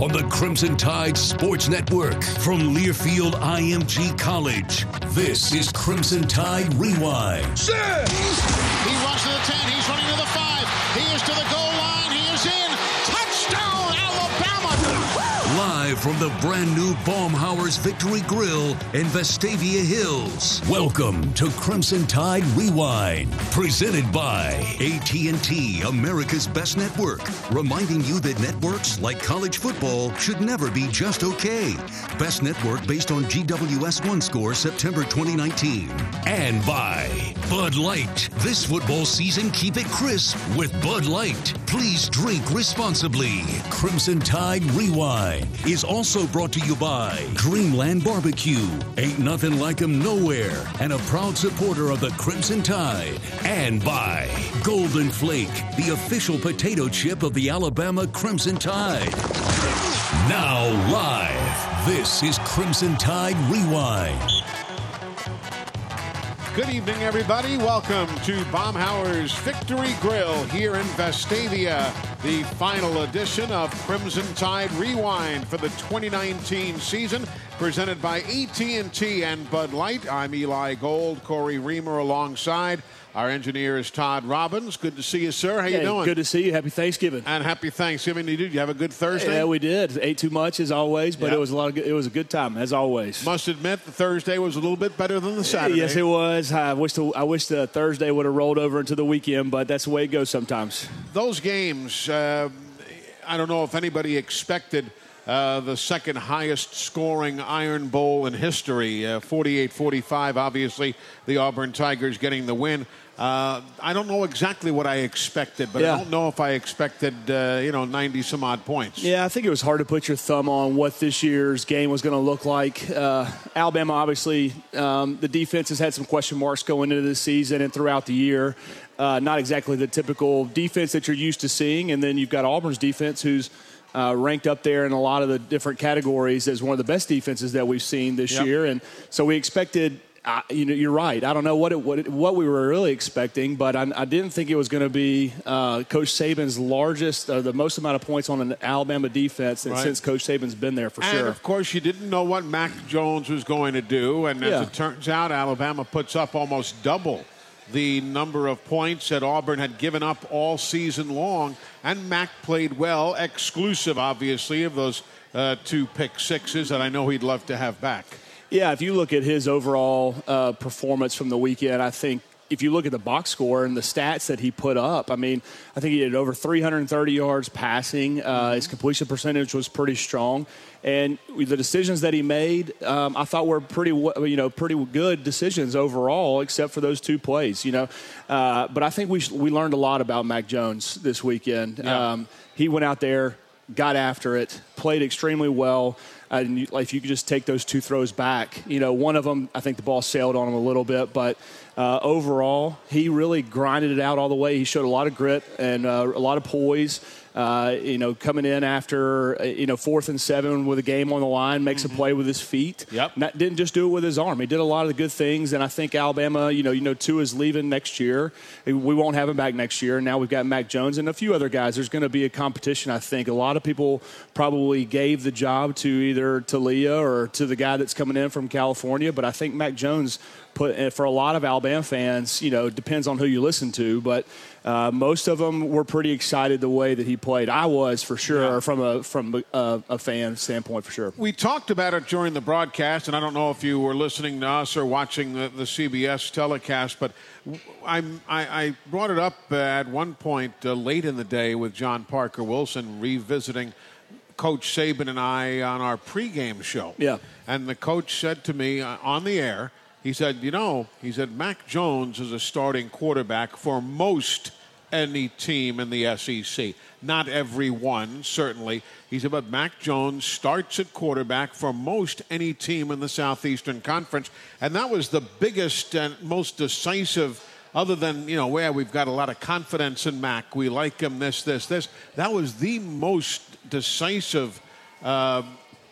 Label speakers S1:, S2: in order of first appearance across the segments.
S1: on the Crimson Tide Sports Network from Learfield IMG College. This is Crimson Tide Rewind.
S2: Set. He runs to the 10. He's running to the 5. He is to the goal
S1: Live from the brand new Baumhower's Victory Grill in Vestavia Hills. Welcome to Crimson Tide Rewind, presented by AT&T, America's best network, reminding you that networks like college football should never be just okay. Best network based on GWS 1 score September 2019. And by Bud Light. This football season, keep it crisp with Bud Light. Please drink responsibly. Crimson Tide Rewind is also brought to you by Dreamland Barbecue. Ain't nothing like 'em nowhere. And a proud supporter of the Crimson Tide. And by Golden Flake, the official potato chip of the Alabama Crimson Tide. Now live, this is Crimson Tide Rewind.
S2: Good evening, everybody. Welcome to Baumhower's Victory Grill here in Vestavia, the final edition of Crimson Tide Rewind for the 2019 season, presented by AT&T and Bud Light. I'm Eli Gold, Cory Reamer alongside. Our engineer is Todd Robbins. Good to see you, sir. How you doing?
S3: Good to see you. Happy Thanksgiving.
S2: and happy Thanksgiving to you. Did you have a good Thursday?
S3: Yeah, we did. Ate too much as always, but
S2: Yeah.
S3: it was a lot of good, it was a good time as always.
S2: Must admit, the Thursday was a little bit better than the Saturday.
S3: Yes, it was. I wish the I wish the Thursday would have rolled over into the weekend, but that's the way it goes sometimes.
S2: those games, uh, I don't know if anybody expected uh, the second highest scoring Iron Bowl in history, uh, 48 45. Obviously, the Auburn Tigers getting the win. Uh, I don't know exactly what I expected, but
S3: Yeah.
S2: I don't know if I expected, uh, you know, 90 some odd points.
S3: Yeah, I think it was hard to put your thumb on what this year's game was going to look like. Uh, Alabama, obviously, um, the defense has had some question marks going into the season and throughout the year. Uh, not exactly the typical defense that you're used to seeing. And then you've got Auburn's defense, who's uh, ranked up there in a lot of the different categories as one of the best defenses that we've seen this
S2: Yep.
S3: year. And so we expected. Uh, you know, you're right. I don't know what it, what, it, what we were really expecting, but I, I didn't think it was going to be uh, Coach Saban's largest, uh, the most amount of points on an Alabama defense
S2: Right.
S3: since Coach Saban's been there for
S2: And
S3: sure.
S2: of course, you didn't know what Mac Jones was going to do. And as
S3: Yeah.
S2: it turns out, Alabama puts up almost double the number of points that Auburn had given up all season long. And Mac played well, exclusive, obviously, of those uh, two pick sixes that I know he'd love to have back.
S3: Yeah, if you look at his overall uh, performance from the weekend, I think if you look at the box score and the stats that he put up, I mean, I think he had over 330 yards passing. Uh, his completion percentage was pretty strong, and the decisions that he made, um, I thought were pretty, you know, pretty good decisions overall, except for those two plays. You know, uh, but I think we we learned a lot about Mac Jones this weekend.
S2: Yeah.
S3: Um, he went out there, got after it, played extremely well. And you, like, if you could just take those two throws back, you know, one of them, I think the ball sailed on him a little bit, but uh, overall, he really grinded it out all the way. He showed a lot of grit and uh, a lot of poise. Uh, you know, coming in after uh, you know fourth and seven with a game on the line, makes a play with his feet.
S2: Yep.
S3: Not, didn't just do it with his arm. He did a lot of the good things, and I think Alabama, you know, you know, Tua is leaving next year. We won't have him back next year. Now we've got Mac Jones and a few other guys. There's going to be a competition. I think a lot of people probably gave the job to either Taulia or to the guy that's coming in from California, but I think Mac Jones put for a lot of Alabama fans, you know, depends on who you listen to, but uh, most of them were pretty excited the way that he played. I was for sure
S2: Yeah.
S3: from a from a, a fan standpoint for sure.
S2: We talked about it during the broadcast, and I don't know if you were listening to us or watching the, the CBS telecast, but I'm, I, I brought it up at one point uh, late in the day with John Parker Wilson revisiting Coach Saban and I on our pregame show.
S3: Yeah.
S2: And the coach said to me uh, on the air, he said, You know, he said, Mac Jones is a starting quarterback for most any team in the SEC. Not every one, certainly. He said, but Mac Jones starts at quarterback for most any team in the Southeastern Conference. And that was the biggest and most decisive, other than, you know, where we've got a lot of confidence in Mac. We like him, this, this, this. That was the most decisive. Uh,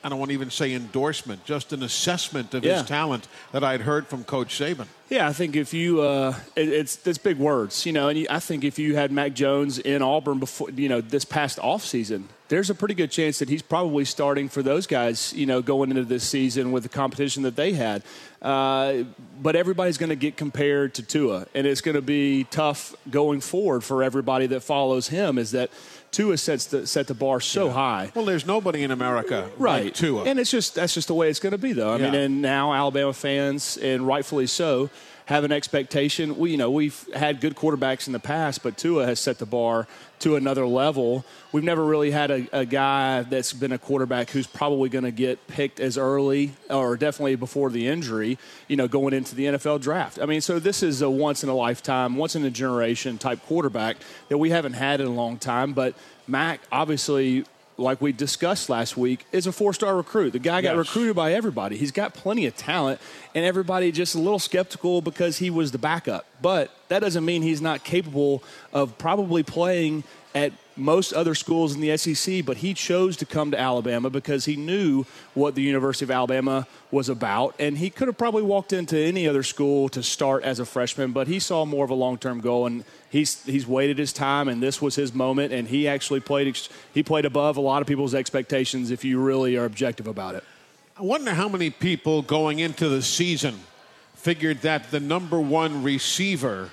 S2: I don't want to even say endorsement, just an assessment of
S3: Yeah.
S2: his talent that I'd heard from Coach Saban.
S3: Yeah, I think if you, uh, it, it's it's big words, you know, and you, I think if you had Mac Jones in Auburn before, you know, this past offseason, there's a pretty good chance that he's probably starting for those guys, you know, going into this season with the competition that they had. Uh, but everybody's going to get compared to Tua, and it's going to be tough going forward for everybody that follows him. Is that Tua sets the, set the bar so yeah. high.
S2: Well, there's nobody in America
S3: right
S2: like Tua,
S3: and it's just that's just the way it's going to be, though. I yeah. mean, and now Alabama fans, and rightfully so, have an expectation. We, you know, we've had good quarterbacks in the past, but Tua has set the bar to another level. We've never really had a, a guy that's been a quarterback who's probably going to get picked as early or definitely before the injury, you know, going into the NFL draft. I mean, so this is a once in a lifetime, once in a generation type quarterback that we haven't had in a long time. But Mac obviously like we discussed last week, is a four star recruit. The guy got yes. recruited by everybody. He's got plenty of talent, and everybody just a little skeptical because he was the backup. But that doesn't mean he's not capable of probably playing at most other schools in the SEC, but he chose to come to Alabama because he knew what the University of Alabama was about. And he could have probably walked into any other school to start as a freshman, but he saw more of a long term goal. And he's, he's waited his time, and this was his moment. And he actually played, he played above a lot of people's expectations if you really are objective about it.
S2: I wonder how many people going into the season figured that the number one receiver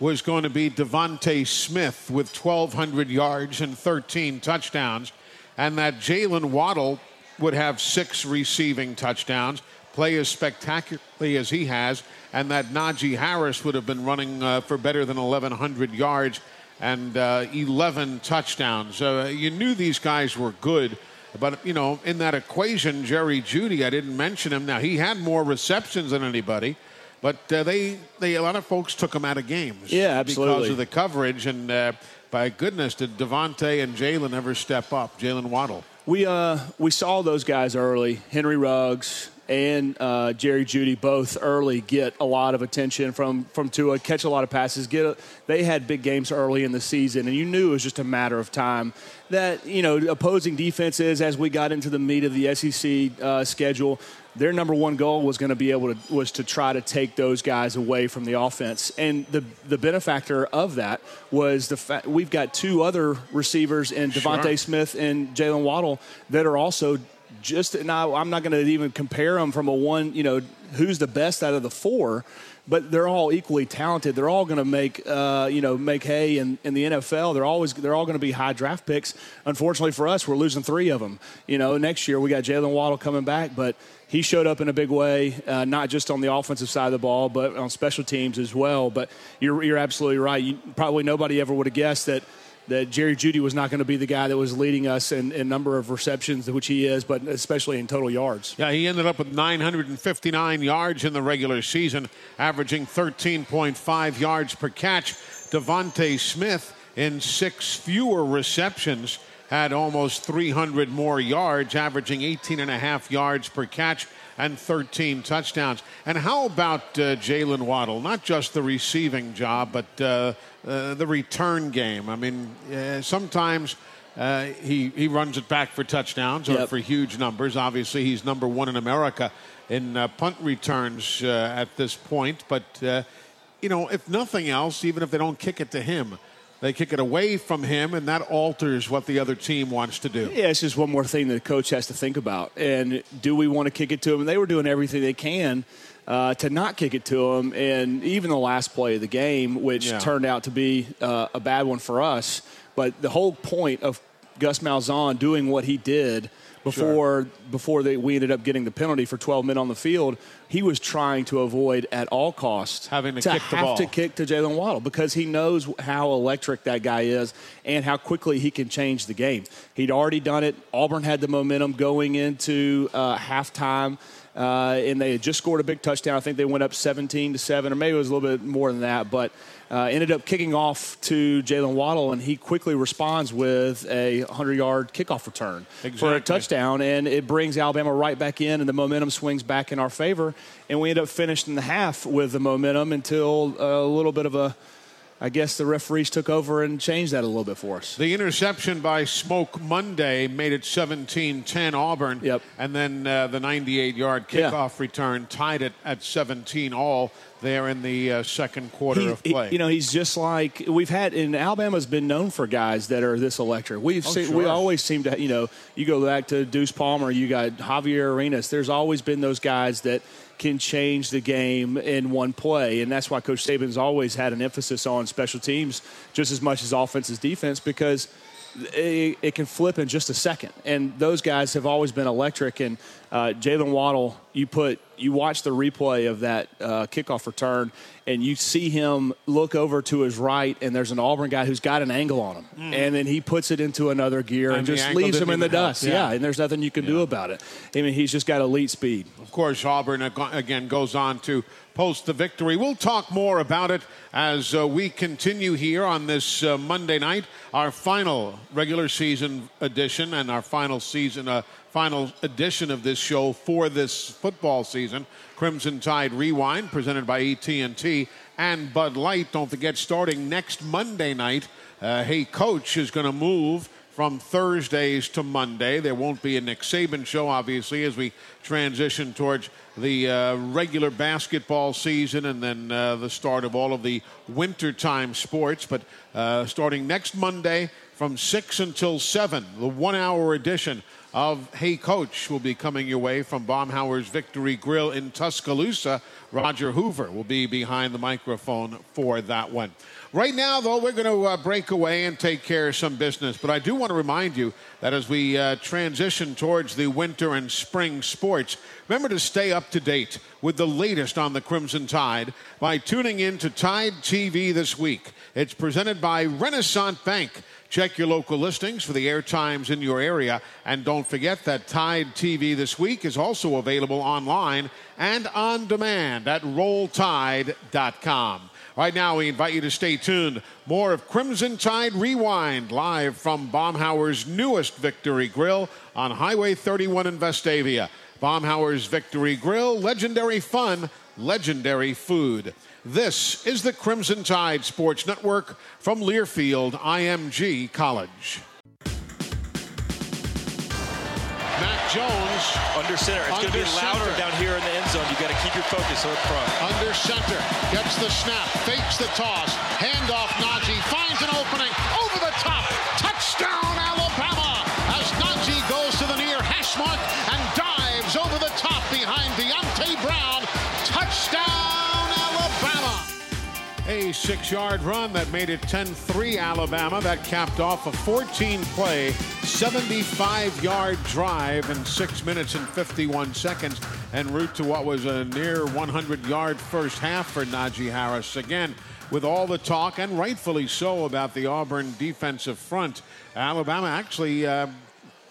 S2: was going to be DeVonta Smith with 1,200 yards and 13 touchdowns, and that Jaylen Waddle would have six receiving touchdowns, play as spectacularly as he has, and that Najee Harris would have been running uh, for better than 1,100 yards and uh, 11 touchdowns. Uh, you knew these guys were good. But, you know, in that equation, Jerry Jeudy, I didn't mention him. Now, he had more receptions than anybody. But uh, they, they, a lot of folks took him out of games.
S3: Yeah, absolutely.
S2: Because of the coverage. And uh, by goodness, did DeVonta and Jaylen ever step up? Jaylen Waddle.
S3: We, uh, we saw those guys early. Henry Ruggs and uh, Jerry Jeudy both early get a lot of attention from, from Tua, catch a lot of passes. Get a, they had big games early in the season, and you knew it was just a matter of time that, you know, opposing defenses, as we got into the meat of the SEC uh, schedule, their number one goal was going to be able to was to try to take those guys away from the offense. And the the benefactor of that was the fact we've got two other receivers in DeVonta sure. Smith and Jaylen Waddle that are also just now. I'm not going to even compare them from a one. You know, who's the best out of the four but they're all equally talented. They're all going to make uh, you know make hay in, in the NFL. They're always they're all going to be high draft picks. Unfortunately for us, we're losing three of them. You know, next year we got Jaylen Waddle coming back, but he showed up in a big way, uh, not just on the offensive side of the ball, but on special teams as well. But you're you're absolutely right. You, probably nobody ever would have guessed that that Jerry Jeudy was not going to be the guy that was leading us in, in number of receptions, which he is, but especially in total yards.
S2: Yeah, he ended up with 959 yards in the regular season, averaging 13.5 yards per catch. DeVonta Smith in six fewer receptions had almost 300 more yards, averaging 18 and a half yards per catch and 13 touchdowns. And how about uh, Jaylen Waddle? Not just the receiving job, but uh, uh, the return game. I mean, uh, sometimes. Uh, he he runs it back for touchdowns or yep. for huge numbers. Obviously, he's number one in America in uh, punt returns at this point. But you know, if nothing else, even if they don't kick it to him, they kick it away from him, and that alters what the other team wants to do.
S3: Yeah, it's just one more thing that the coach has to think about. And do we want to kick it to him? And they were doing everything they can uh, to not kick it to him. And even the last play of the game, which yeah. turned out to be uh, a bad one for us. But the whole point of Gus Malzahn doing what he did – before sure. before they, we ended up getting the penalty for 12 men on the field. He was trying to avoid at all costs
S2: having to,
S3: to
S2: kick
S3: have to kick to Jaylen Waddle because he knows how electric that guy is and how quickly he can change the game. He'd already done it. Auburn had the momentum going into uh, halftime. Uh, and they had just scored a big touchdown. I think they went up 17 to seven, or maybe it was a little bit more than that. But uh, ended up kicking off to Jaylen Waddle, and he quickly responds with a 100 yard kickoff return
S2: exactly.
S3: for a touchdown. And it brings Alabama right back in, and the momentum swings back in our favor. And we end up finishing the half with the momentum until a little bit of a I guess the referees took over and changed that a little bit for us.
S2: The interception by Smoke Monday made it 17 10 Auburn.
S3: Yep.
S2: And then uh, the 98 yard kickoff yeah. return tied it at 17 all. there in the uh, second quarter
S3: he,
S2: of play.
S3: He, you know, he's just like we've had. And Alabama's been known for guys that are this electric. We've
S2: oh,
S3: seen,
S2: sure.
S3: we always seem to. You know, you go back to Deuce Palmer, you got Javier Arenas. There's always been those guys that can change the game in one play, and that's why Coach Saban's always had an emphasis on special teams just as much as offense as defense because it, it, can flip in just a second. And those guys have always been electric. And uh, Jaylen Waddle, you put you watch the replay of that uh, kickoff return, and you see him look over to his right, and there's an Auburn guy who's got an angle on him, mm. and then he puts it into another gear and, and just leaves him in the dust. Yeah. yeah. and there's nothing you can yeah. do about it. I mean, he's just got elite speed.
S2: Of course, Auburn again goes on to post the victory. We'll talk more about it as uh, we continue here on this uh, Monday night, our final regular season edition and our final season, uh, final edition of this show for this football season. Crimson Tide Rewind, presented by AT&T and Bud Light. Don't forget, starting next Monday night, uh, Hey Coach is going to move from Thursdays to Monday. There won't be a Nick Saban show, obviously, as we transition towards the uh, regular basketball season and then uh, the start of all of the wintertime sports. But uh, starting next Monday from 6 until 7, the one hour edition of Hey Coach will be coming your way from Baumhower's Victory Grill in Tuscaloosa. Roger Hoover will be behind the microphone for that one. Right now, though, we're going to uh, break away and take care of some business. But I do want to remind you that as we uh, transition towards the winter and spring sports, remember to stay up to date with the latest on the Crimson Tide by tuning in to Tide TV this week. It's presented by Renasant Bank. Check your local listings for the air times in your area. And don't forget that Tide TV this week is also available online and on demand at rolltide.com. Right now, we invite you to stay tuned. More of Crimson Tide Rewind live from Baumhower's newest Victory Grill on Highway 31 in Vestavia. Baumhower's Victory Grill, legendary fun, legendary food. This is the Crimson Tide Sports Network from Learfield IMG College. Mac Jones.
S4: Under center. It's going to be louder center. down here in the end zone. You've got to keep your focus up front.
S2: Under center. Gets the snap. Fakes the toss. Handoff Najee. Finds an opening. A six-yard run that made it 10-3 Alabama. That capped off a 14-play 75 yard drive in 6 minutes and 51 seconds en route to what was a near 100 yard first half for Najee Harris. Again, with all the talk, and rightfully so, about the Auburn defensive front, Alabama actually uh,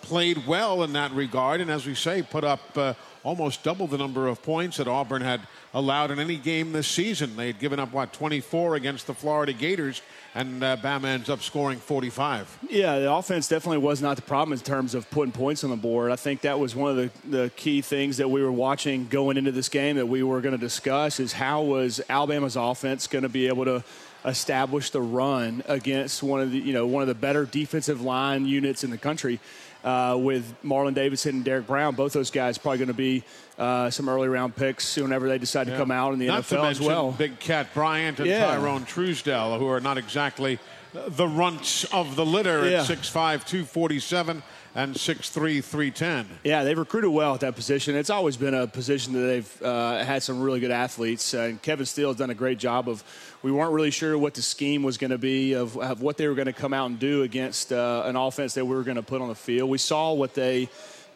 S2: played well in that regard, and as we say, put up uh, almost double the number of points that Auburn had allowed in any game this season. They had given up, what, 24 against the Florida Gators, and uh, Bama ends up scoring 45.
S3: Yeah, the offense definitely was not the problem in terms of putting points on the board. I think that was one of the, the key things that we were watching going into this game that we were going to discuss is how was Alabama's offense going to be able to establish the run against one of the you know one of the better defensive line units in the country uh, with Marlon Davidson and Derrick Brown. Both those guys probably going to be uh, some early round picks whenever they decide yeah. to come out in the
S2: not
S3: NFL as well.
S2: Big Kat Bryant and yeah. Tyrone Truesdell, who are not exactly the runts of the litter yeah. at 6'5", 247 and 6'3", 310.
S3: Yeah, they've recruited well at that position. It's always been a position that they've uh, had some really good athletes. And Kevin Steele has done a great job of. We weren't really sure what the scheme was going to be of, of, what they were going to come out and do against uh, an offense that we were going to put on the field. We saw what they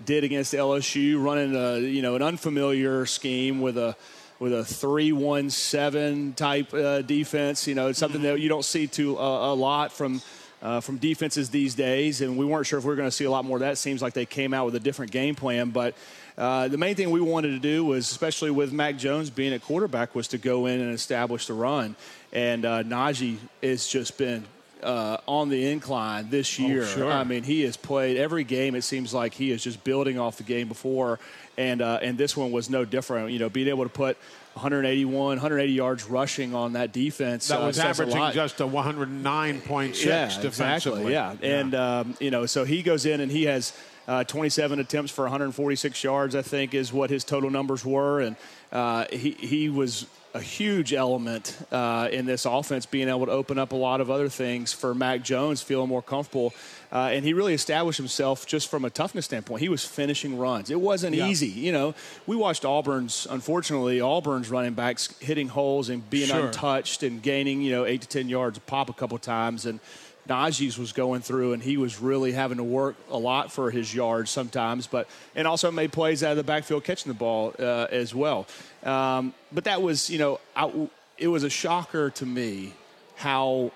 S3: did against LSU, running a you know an unfamiliar scheme with a with a three-one-seven type uh, defense. You know, it's something that you don't see too uh, a lot from. Uh, from defenses these days, and we weren't sure if we were going to see a lot more of that. Seems like they came out with a different game plan, but uh, the main thing we wanted to do was, especially with Mac Jones being at quarterback, was to go in and establish the run. And uh, Najee has just been uh, on the incline this oh, year.
S2: Oh, sure.
S3: I mean, he has played every game. It seems like he is just building off the game before, and uh, and this one was no different. You know, being able to put 181, 180 yards rushing on that defense.
S2: That
S3: uh,
S2: was averaging just a 109.6
S3: yeah,
S2: defensively.
S3: Exactly, yeah, yeah. and um, you know, so he goes in and he has. Uh, 27 attempts for 146 yards, I think, is what his total numbers were, and uh, he he was a huge element uh, in this offense, being able to open up a lot of other things for Mac Jones, feeling more comfortable. Uh, and he really established himself just from a toughness standpoint. He was finishing runs. It wasn't
S2: Yeah.
S3: easy. You know, we watched Auburn's, unfortunately, Auburn's running backs hitting holes and being
S2: Sure.
S3: untouched and gaining, you know, eight to 10 yards a pop a couple times. And Najee's was going through, and he was really having to work a lot for his yards sometimes, but and also made plays out of the backfield catching the ball uh, as well. Um, but that was, you know, I, it was a shocker to me how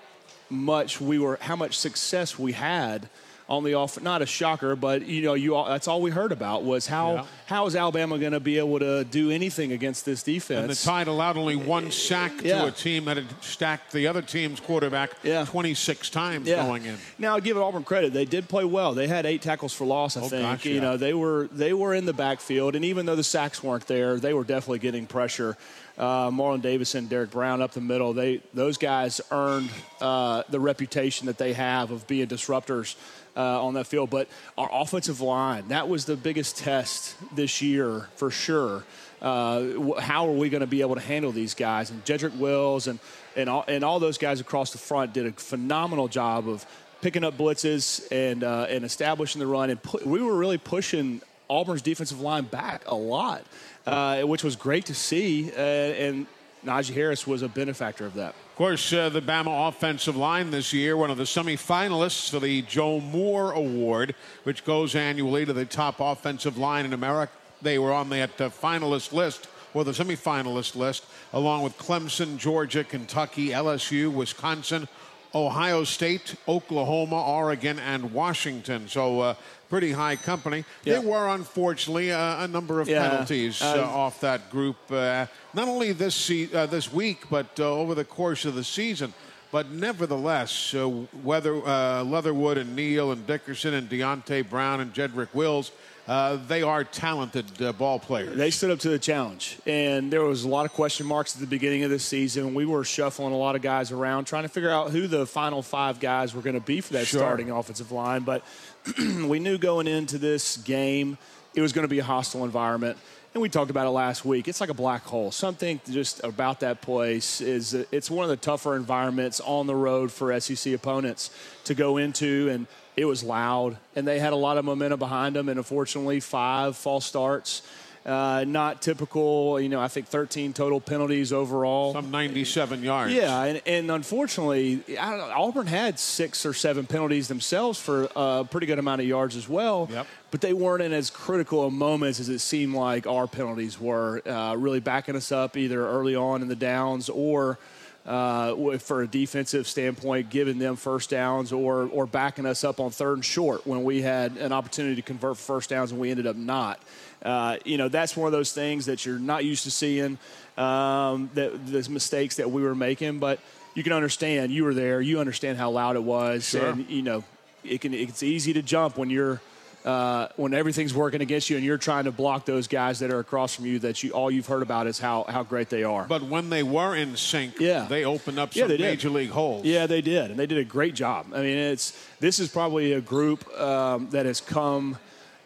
S3: much we were, how much success we had on the off. Not a shocker, but you know, you all, that's all we heard about was how
S2: Yeah.
S3: how is Alabama going to be able to do anything against this defense?
S2: And the Tide allowed only one sack
S3: Yeah.
S2: to a team that had stacked the other team's quarterback
S3: Yeah.
S2: 26 times going in.
S3: Now, I give it Auburn credit; they did play well. They had eight tackles for loss. I
S2: Oh,
S3: think
S2: gosh,
S3: you know they were they were in the backfield, and even though the sacks weren't there, they were definitely getting pressure. Uh, Marlon Davidson, Derrick Brown up the middle. They those guys earned uh, the reputation that they have of being disruptors. Uh, on that field, but our offensive line, that was the biggest test this year for sure. Uh, how are we going to be able to handle these guys? And Jedrick Wills and, and, all, and all those guys across the front did a phenomenal job of picking up blitzes and, uh, and establishing the run. And pu- we were really pushing Auburn's defensive line back a lot, uh, which was great to see. Uh, and Najee Harris was a benefactor of that.
S2: Of course, uh, the Bama offensive line this year, one of the semifinalists for the Joe Moore Award, which goes annually to the top offensive line in America. They were on that uh, finalist list, or the semifinalist list, along with Clemson, Georgia, Kentucky, LSU, Wisconsin, Ohio State, Oklahoma, Oregon, and Washington. So, uh, pretty high company.
S3: Yeah.
S2: There were, unfortunately, uh, a number of
S3: Yeah.
S2: penalties
S3: Uh,
S2: uh, off that group, uh, not only this se- uh, this week, but uh, over the course of the season. But nevertheless, uh, whether uh, Leatherwood and Neal and Dickerson and Deonte Brown and Jedrick Wills, uh, they are talented uh, ball players.
S3: They stood up to the challenge, and there was a lot of question marks at the beginning of the season. We were shuffling a lot of guys around, trying to figure out who the final five guys were going to be for that
S2: Sure.
S3: starting offensive line. But we knew going into this game it was going to be a hostile environment. And we talked about it last week. It's like a black hole. Something just about that place is it's one of the tougher environments on the road for SEC opponents to go into. And it was loud, and they had a lot of momentum behind them. And unfortunately, five false starts. Uh, not typical, you know. I think 13 total penalties overall.
S2: Some 97 yards.
S3: Yeah, and, and unfortunately, I don't know, Auburn had six or seven penalties themselves for a pretty good amount of yards as well.
S2: Yep.
S3: But they weren't in as critical of moments as it seemed like our penalties were, uh, really backing us up either early on in the downs or uh, for a defensive standpoint, giving them first downs or or backing us up on third and short when we had an opportunity to convert first downs and we ended up not. Uh, you know, that's one of those things that you're not used to seeing. Um, that the mistakes that we were making, but you can understand. You were there. You understand how loud it was,
S2: Sure.
S3: and you know, it can. It's easy to jump when you're. Uh, when everything's working against you and you're trying to block those guys that are across from you that you all you've heard about is how, how great they are.
S2: But when they were in sync,
S3: Yeah.
S2: they opened up
S3: Yeah,
S2: some
S3: did.
S2: major league holes.
S3: Yeah, they did, and they did a great job. I mean, it's this is probably a group um, that has come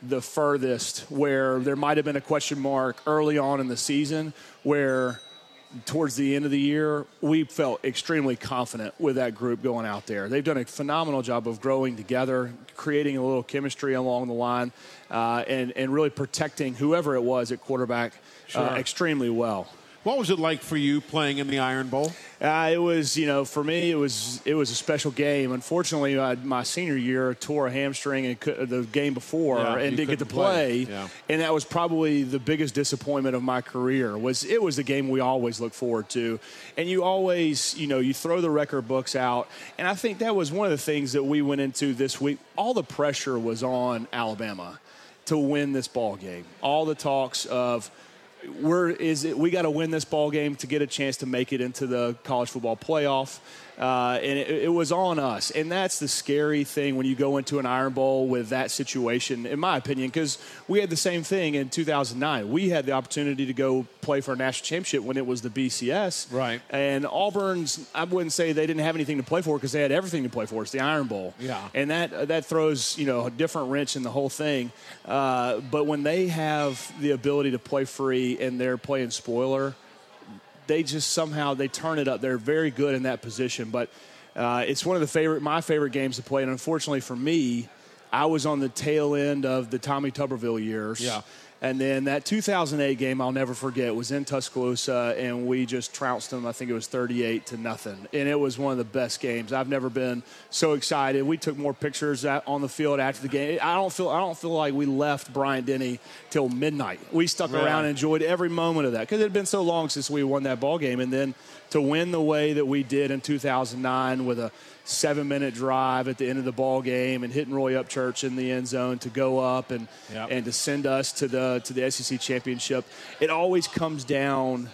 S3: the furthest where there might have been a question mark early on in the season where towards the end of the year we felt extremely confident with that group going out there. They've done a phenomenal job of growing together creating a little chemistry along the line uh, and, and really protecting whoever it was at quarterback uh, extremely well
S2: What was it like for you playing in the Iron Bowl?
S3: uh, it was, you know, for me, it was it was a special game. Unfortunately, uh, my senior year tore a hamstring and could, the game before
S2: Yeah,
S3: and didn't get to
S2: play.
S3: play.
S2: Yeah.
S3: And that was probably the biggest disappointment of my career. Was it was the game we always look forward to, and you always, you know, you throw the record books out, and I think that was one of the things that we went into this week. All the pressure was on Alabama to win this ball game. All the talks of we're is it we got to win this ball game to get a chance to make it into the college football playoff. Uh, and it, it was on us, and that's the scary thing when you go into an Iron Bowl with that situation, in my opinion, because we had the same thing in 2009. We had the opportunity to go play for a national championship when it was the BCS,
S2: Right.
S3: And Auburn's, I wouldn't say they didn't have anything to play for because they had everything to play for. It's the Iron Bowl,
S2: Yeah.
S3: and that that throws you know a different wrench in the whole thing. Uh, but when they have the ability to play free and they're playing spoiler, they just somehow they turn it up. They're very good in that position, but uh, it's one of the favorite my favorite games to play. And unfortunately for me, I was on the tail end of the Tommy Tuberville years.
S2: Yeah.
S3: And then that 2008 game, I'll never forget, was in Tuscaloosa, and we just trounced them. I think it was 38 to nothing, and it was one of the best games. I've never been so excited. We took more pictures on the field after the game. I don't feel I don't feel like we left Bryant-Denny till midnight. We stuck around and enjoyed every moment of that because it had been so long since we won that ball game, and then to win the way that we did in 2009 with a seven minute drive at the end of the ball game and hitting Roy Upchurch in the end zone to go up and yep. and to send us to the to the SEC championship. It always comes down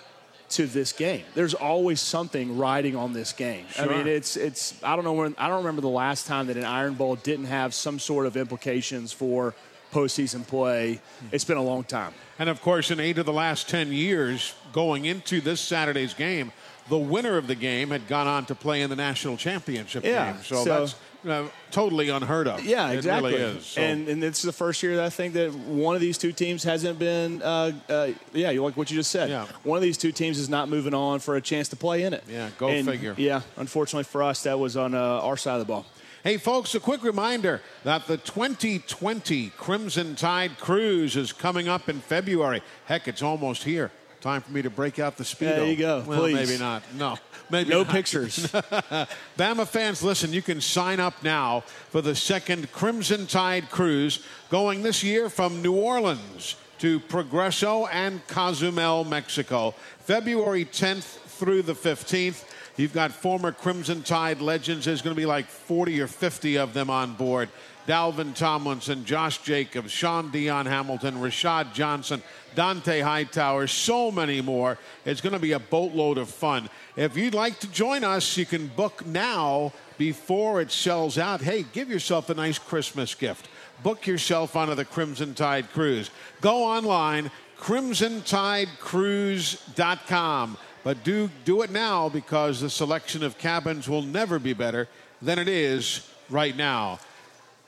S3: to this game. There's always something riding on this game. Sure. I mean, it's it's. I don't know when. I don't remember the last time that an Iron Bowl didn't have some sort of implications for postseason play. Hmm. It's been a long time.
S2: And of course, in eight of the last ten years, going into this Saturday's game, the winner of the game had gone on to play in the national championship
S3: yeah,
S2: game. So, so that's uh, totally unheard of.
S3: Yeah, exactly.
S2: It really is. So.
S3: And and it's the first year that I think that one of these two teams hasn't been. Uh, uh, yeah, you like what you just said.
S2: Yeah.
S3: One of these two teams is not moving on for a chance to play in it.
S2: Yeah, go
S3: and,
S2: figure.
S3: Yeah, unfortunately for us, that was on uh, our side of the ball.
S2: Hey, folks, a quick reminder that the 2020 Crimson Tide Cruise is coming up in February. Heck, it's almost here. Time for me to break out the speedo.
S3: There you go.
S2: Well,
S3: Please.
S2: maybe not. No, maybe
S3: no
S2: not.
S3: pictures.
S2: Bama fans, listen. You can sign up now for the second Crimson Tide cruise going this year from New Orleans to Progreso and Cozumel, Mexico, February 10th through the 15th. You've got former Crimson Tide legends. There's going to be like 40 or 50 of them on board. Dalvin Tomlinson, Josh Jacobs, Shaun Dion Hamilton, Rashad Johnson, Dont'a Hightower, so many more. It's going to be a boatload of fun. If you'd like to join us, you can book now before it sells out. Hey, give yourself a nice Christmas gift. Book yourself onto the Crimson Tide Cruise. Go online, crimsontidecruise.com. But do do it now because the selection of cabins will never be better than it is right now.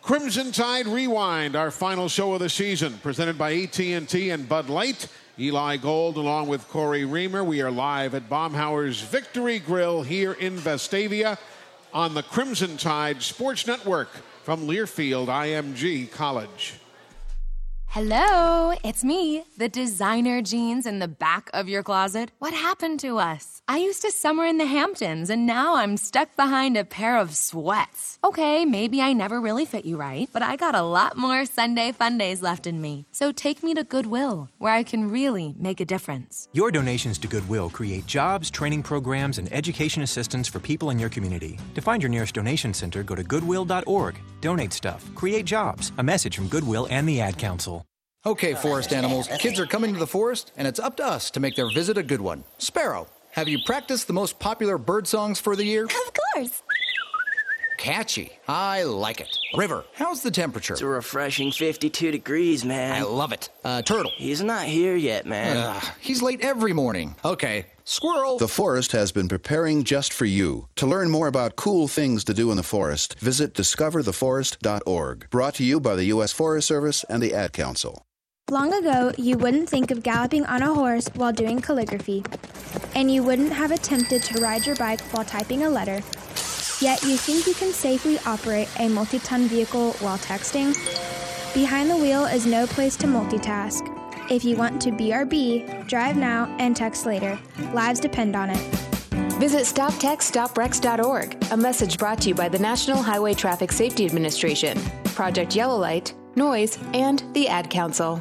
S2: Crimson Tide Rewind, our final show of the season, presented by AT&T and Bud Light. Eli Gold, along with Cory Reamer. We are live at Baumhower's Victory Grill here in Vestavia on the Crimson Tide Sports Network from Learfield IMG College.
S5: Hello, it's me, the designer jeans in the back of your closet. What happened to us? I used to summer in the Hamptons, and now I'm stuck behind a pair of sweats. Okay, maybe I never really fit you right, but I got a lot more Sunday fun days left in me. So take me to Goodwill, where I can really make a difference.
S6: Your donations to Goodwill create jobs, training programs, and education assistance for people in your community. To find your nearest donation center, go to goodwill.org. Donate stuff, create jobs. A message from Goodwill and the Ad Council.
S7: Okay, forest animals, kids are coming to the forest, and it's up to us to make their visit a good one. Sparrow, have you practiced the most popular bird songs for the year?
S8: Of course.
S7: Catchy. I like it. River, how's the temperature?
S9: It's a refreshing 52 degrees, man.
S7: I love it. Uh, turtle.
S9: He's not here yet, man.
S7: Uh, he's late every morning. Okay. Squirrel.
S10: The forest has been preparing just for you. To learn more about cool things to do in the forest, visit discovertheforest.org. Brought to you by the U.S. Forest Service and the Ad Council.
S8: Long ago, you wouldn't think of galloping on a horse while doing calligraphy, and you wouldn't have attempted to ride your bike while typing a letter. Yet you think you can safely operate a multi ton vehicle while texting? Behind the wheel is no place to multitask. If you want to BRB, drive now and text later. Lives depend on it.
S11: Visit StopTextStopWrecks.org, a message brought to you by the National Highway Traffic Safety Administration, Project Yellow Light, Noise, and the Ad Council.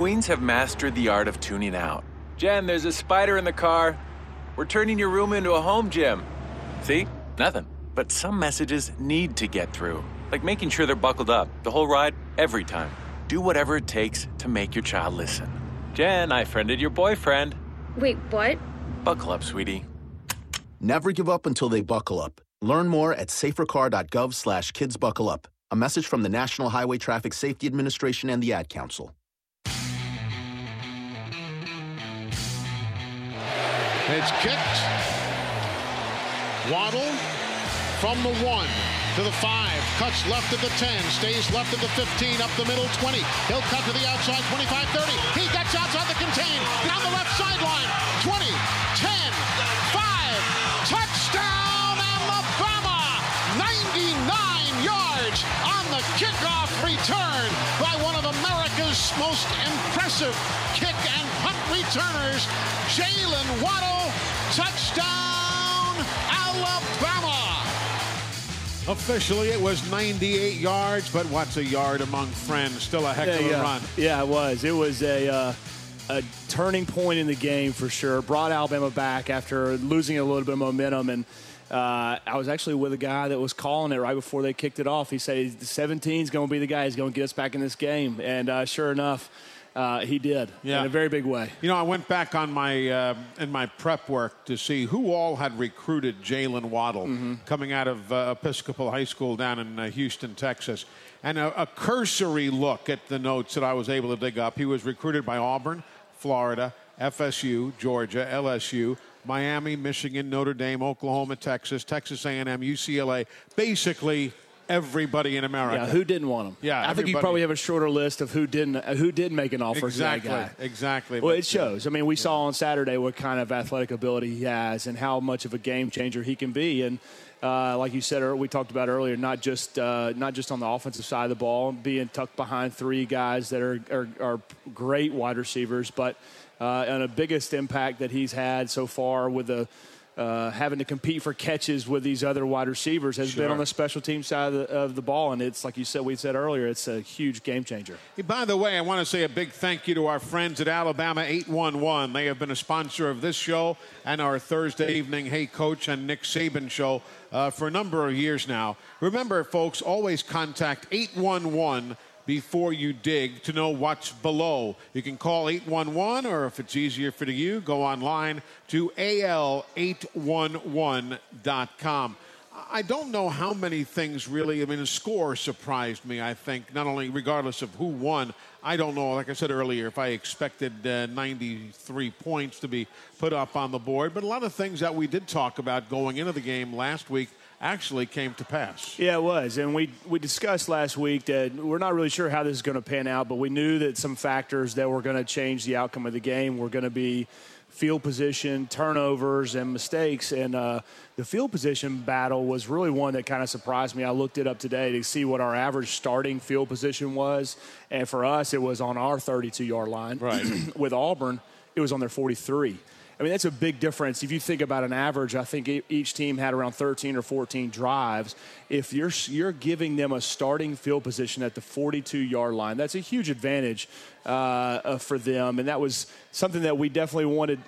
S12: Tweens have mastered the art of tuning out. Jen, there's a spider in the car. We're turning your room into a home gym. See? Nothing. But some messages need to get through, like making sure they're buckled up the whole ride, every time. Do whatever it takes to make your child listen. Jen, I friended your boyfriend.
S13: Wait, what?
S12: Buckle up, sweetie.
S14: Never give up until they buckle up. Learn more at safercar.gov slash kidsbuckleup. A message from the National Highway Traffic Safety Administration and the Ad Council.
S2: It's kicked. Waddle from the one to the five, cuts left of the 10, stays left of the 15, up the middle 20. He'll cut to the outside 25 30. He gets outside the contain, down the left sideline 20, 10, 5, touchdown Alabama! 99 yards on the kickoff return by one of America's most impressive kick and punt returners, Jaylen Waddle. Touchdown Alabama! Officially, it was 98 yards, but what's a yard among friends? Still a heck of a
S3: yeah,
S2: run.
S3: Yeah, it was. It was a uh, a turning point in the game for sure. Brought Alabama back after losing a little bit of momentum, and uh, I was actually with a guy that was calling it right before they kicked it off. He said, "17 is going to be the guy who's going to get us back in this game," and uh, sure enough. Uh, he did
S2: Yeah.
S3: in a very big way.
S2: You know, I went back on my uh, in my prep work to see who all had recruited Jaylen Waddle
S3: Mm-hmm.
S2: coming out of uh, Episcopal High School down in uh, Houston, Texas, and a, a cursory look at the notes that I was able to dig up. He was recruited by Auburn, Florida, FSU, Georgia, LSU. Miami, Michigan, Notre Dame, Oklahoma, Texas, Texas A&M, UCLA, basically everybody in America.
S3: Yeah, who didn't want him?
S2: Yeah,
S3: I think you probably have a shorter list of who didn't uh, who did make an offer
S2: exactly,
S3: to that guy.
S2: exactly.
S3: Well, it shows. I mean, we saw on Saturday what kind of athletic ability he has and how much of a game changer he can be. And uh, like you said, or we talked about earlier, not just uh, not just on the offensive side of the ball, being tucked behind three guys that are are, are great wide receivers, but uh, and the biggest impact that he's had so far with the. Uh, having to compete for catches with these other wide receivers has been on the special team side of the, of the ball, and it's like you said, we said earlier, it's a huge game changer.
S2: Hey, By the way, I want to say a big thank you to our friends at Alabama 811. They have been a sponsor of this show and our Thursday evening Hey Coach and Nick Saban show uh, for a number of years now. Remember, folks, always contact 811 before you dig to know what's below. You can call 811, or if it's easier for you, go online to al811.com. I don't know how many things really. I mean, the score surprised me. I think not only regardless of who won. I don't know. Like I said earlier, if I expected uh, 93 points to be put up on the board, but a lot of things that we did talk about going into the game last week actually came to pass.
S3: Yeah, it was. And we, we discussed last week that we're not really sure how this is going to pan out, but we knew that some factors that were going to change the outcome of the game were going to be field position, turnovers, and mistakes. And uh, the field position battle was really one that kind of surprised me. I looked it up today to see what our average starting field position was. And for us, it was on our 32 yard line.
S2: Right.
S3: With Auburn, it was on their 43. I mean, that's a big difference. If you think about an average, I think each team had around 13 or 14 drives. If you're you're giving them a starting field position at the 42 yard line, that's a huge advantage uh, uh, for them, and that was something that we definitely wanted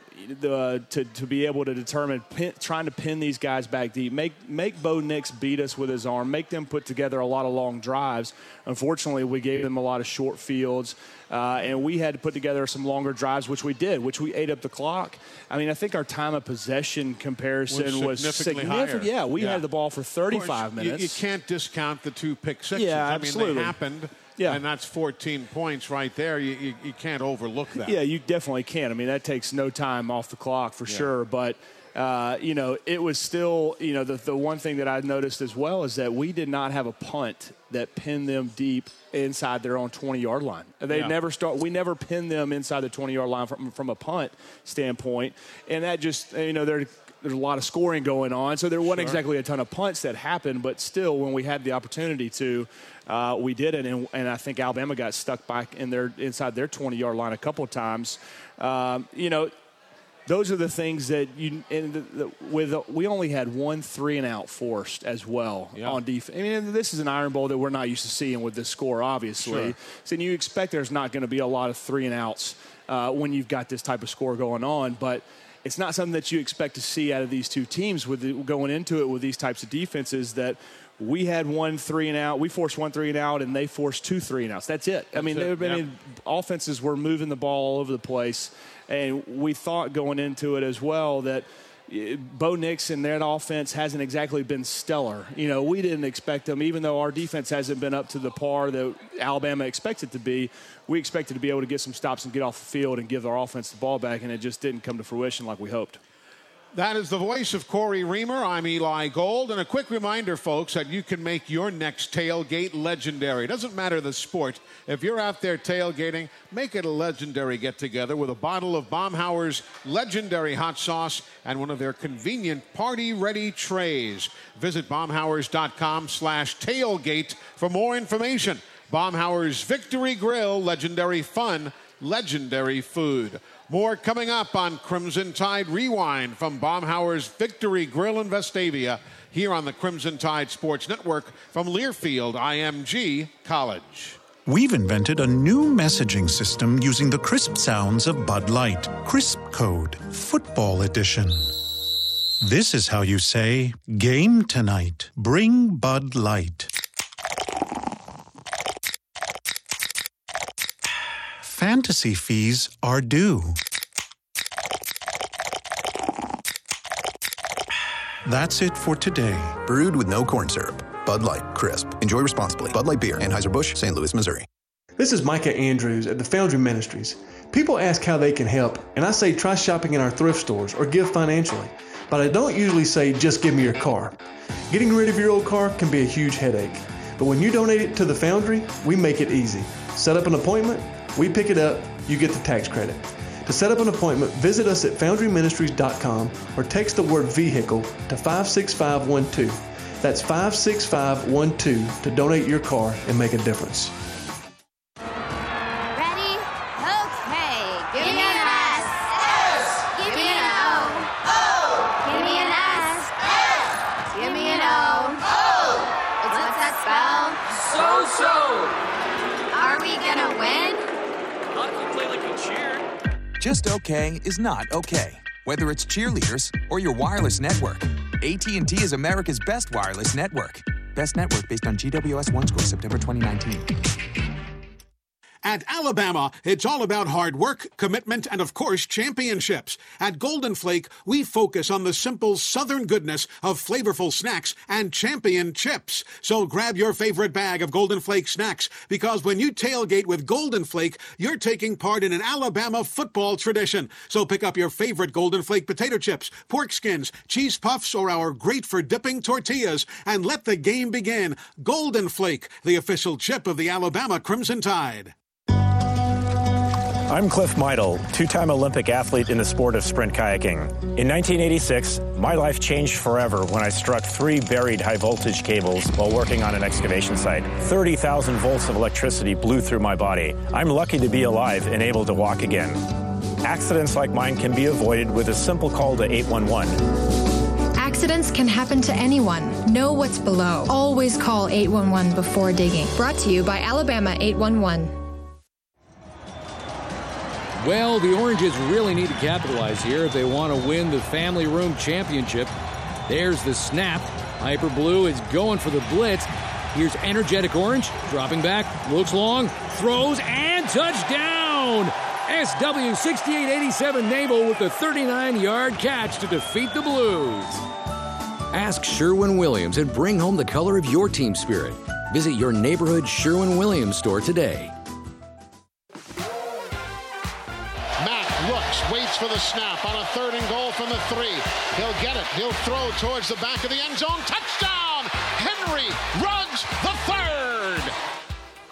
S3: the, to to be able to determine. Pin, trying to pin these guys back deep, make make Bo Nix beat us with his arm, make them put together a lot of long drives. Unfortunately, we gave them a lot of short fields. Uh, and we had to put together some longer drives, which we did, which we ate up the clock. I mean, I think our time of possession comparison was,
S2: significantly
S3: significant.
S2: higher.
S3: Yeah, we
S2: Yeah.
S3: had the ball for 35
S2: course,
S3: minutes.
S2: You, can't discount the two pick sixes.
S3: Yeah,
S2: I mean,
S3: absolutely.
S2: they happened.
S3: Yeah.
S2: And that's 14 points right there. You, you, you can't overlook that.
S3: Yeah, you definitely can't. I mean, that takes no time off the clock for sure. But uh, you know, it was still you know the the one thing that I noticed as well is that we did not have a punt that pinned them deep inside their own 20 yard line. They
S2: Yeah.
S3: never start. We never pinned them inside the 20 yard line from from a punt standpoint, and that just you know there. There's a lot of scoring going on, so there wasn't
S2: Sure.
S3: exactly a ton of punts that happened. But still, when we had the opportunity to, uh, we did it, and, and I think Alabama got stuck back in their inside their 20 yard line a couple of times. Um, you know, those are the things that you and the, the, with we only had one three and out forced as well yeah. on defense. I mean, this is an Iron Bowl that we're not used to seeing with this score, obviously. Sure. So you expect there's not going to be a lot of three and outs uh, when you've got this type of score going on, but. It's not something that you expect to see out of these two teams with the, going into it with these types of defenses that we had one three and out. We forced one three and out, and they forced two three and outs. That's it. I mean, it. I mean, offenses were moving the ball all over the place, and we thought going into it as well that Bo Nix and that offense hasn't exactly been stellar. You know, we didn't expect them, even though our defense hasn't been up to the par that Alabama expected to be. We expected to be able to get some stops and get off the field and give our offense the ball back, and it just didn't come to fruition like we hoped.
S2: That is the voice of Cory Reamer. I'm Eli Gold. And a quick reminder, folks, that you can make your next tailgate legendary. It doesn't matter the sport. If you're out there tailgating, make it a legendary get together with a bottle of Baumhower's legendary hot sauce and one of their convenient party ready trays. Visit baumhowers.com slash tailgate for more information. Baumhower's Victory Grill, legendary fun, legendary food. More coming up on Crimson Tide Rewind from Baumhower's Victory Grill in Vestavia here on the Crimson Tide Sports Network from Learfield IMG College.
S13: We've invented a new messaging system using the crisp sounds of Bud Light. Crisp Code, Football Edition. This is how you say, Game tonight. Bring Bud Light. Fantasy fees are due. That's it for today.
S15: Brewed with no corn syrup. Bud Light, crisp. Enjoy responsibly. Bud Light Beer, Anheuser-Busch, St. Louis, Missouri.
S16: This is Micah Andrews at the Foundry Ministries. People ask how they can help, and I say try shopping in our thrift stores or give financially. But I don't usually say just give me your car. Getting rid of your old car can be a huge headache. But when you donate it to the Foundry, we make it easy. Set up an appointment, we pick it up, you get the tax credit. To set up an appointment, visit us at foundryministries.com or text the word vehicle to 56512. That's 56512 to donate your car and make a difference.
S17: Just okay is not okay. Whether it's cheerleaders or your wireless network, AT&T is America's best wireless network. Best network based on GWS One score September 2019.
S2: At Alabama, it's all about hard work, commitment, and of course, championships. At Golden Flake, we focus on the simple southern goodness of flavorful snacks and champion chips. So grab your favorite bag of Golden Flake snacks because when you tailgate with Golden Flake, you're taking part in an Alabama football tradition. So pick up your favorite Golden Flake potato chips, pork skins, cheese puffs, or our great for dipping tortillas and let the game begin. Golden Flake, the official chip of the Alabama Crimson Tide.
S18: I'm Cliff Meidl, two time Olympic athlete in the sport of sprint kayaking. In 1986, my life changed forever when I struck three buried high voltage cables while working on an excavation site. 30,000 volts of electricity blew through my body. I'm lucky to be alive and able to walk again. Accidents like mine can be avoided with a simple call to 811.
S19: Accidents can happen to anyone. Know what's below. Always call 811 before digging. Brought to you by Alabama 811.
S20: Well, the Oranges really need to capitalize here if they want to win the Family Room Championship. There's the snap. Hyper Blue is going for the blitz. Here's Energetic Orange, dropping back, looks long, throws, and touchdown! SW 6887 Naval with the 39 yard catch to defeat the Blues.
S21: Ask Sherwin Williams and bring home the color of your team spirit. Visit your neighborhood Sherwin Williams store today.
S2: For the snap on a third and goal from the three. He'll get it. He'll throw towards the back of the end zone. Touchdown! Henry Ruggs the third.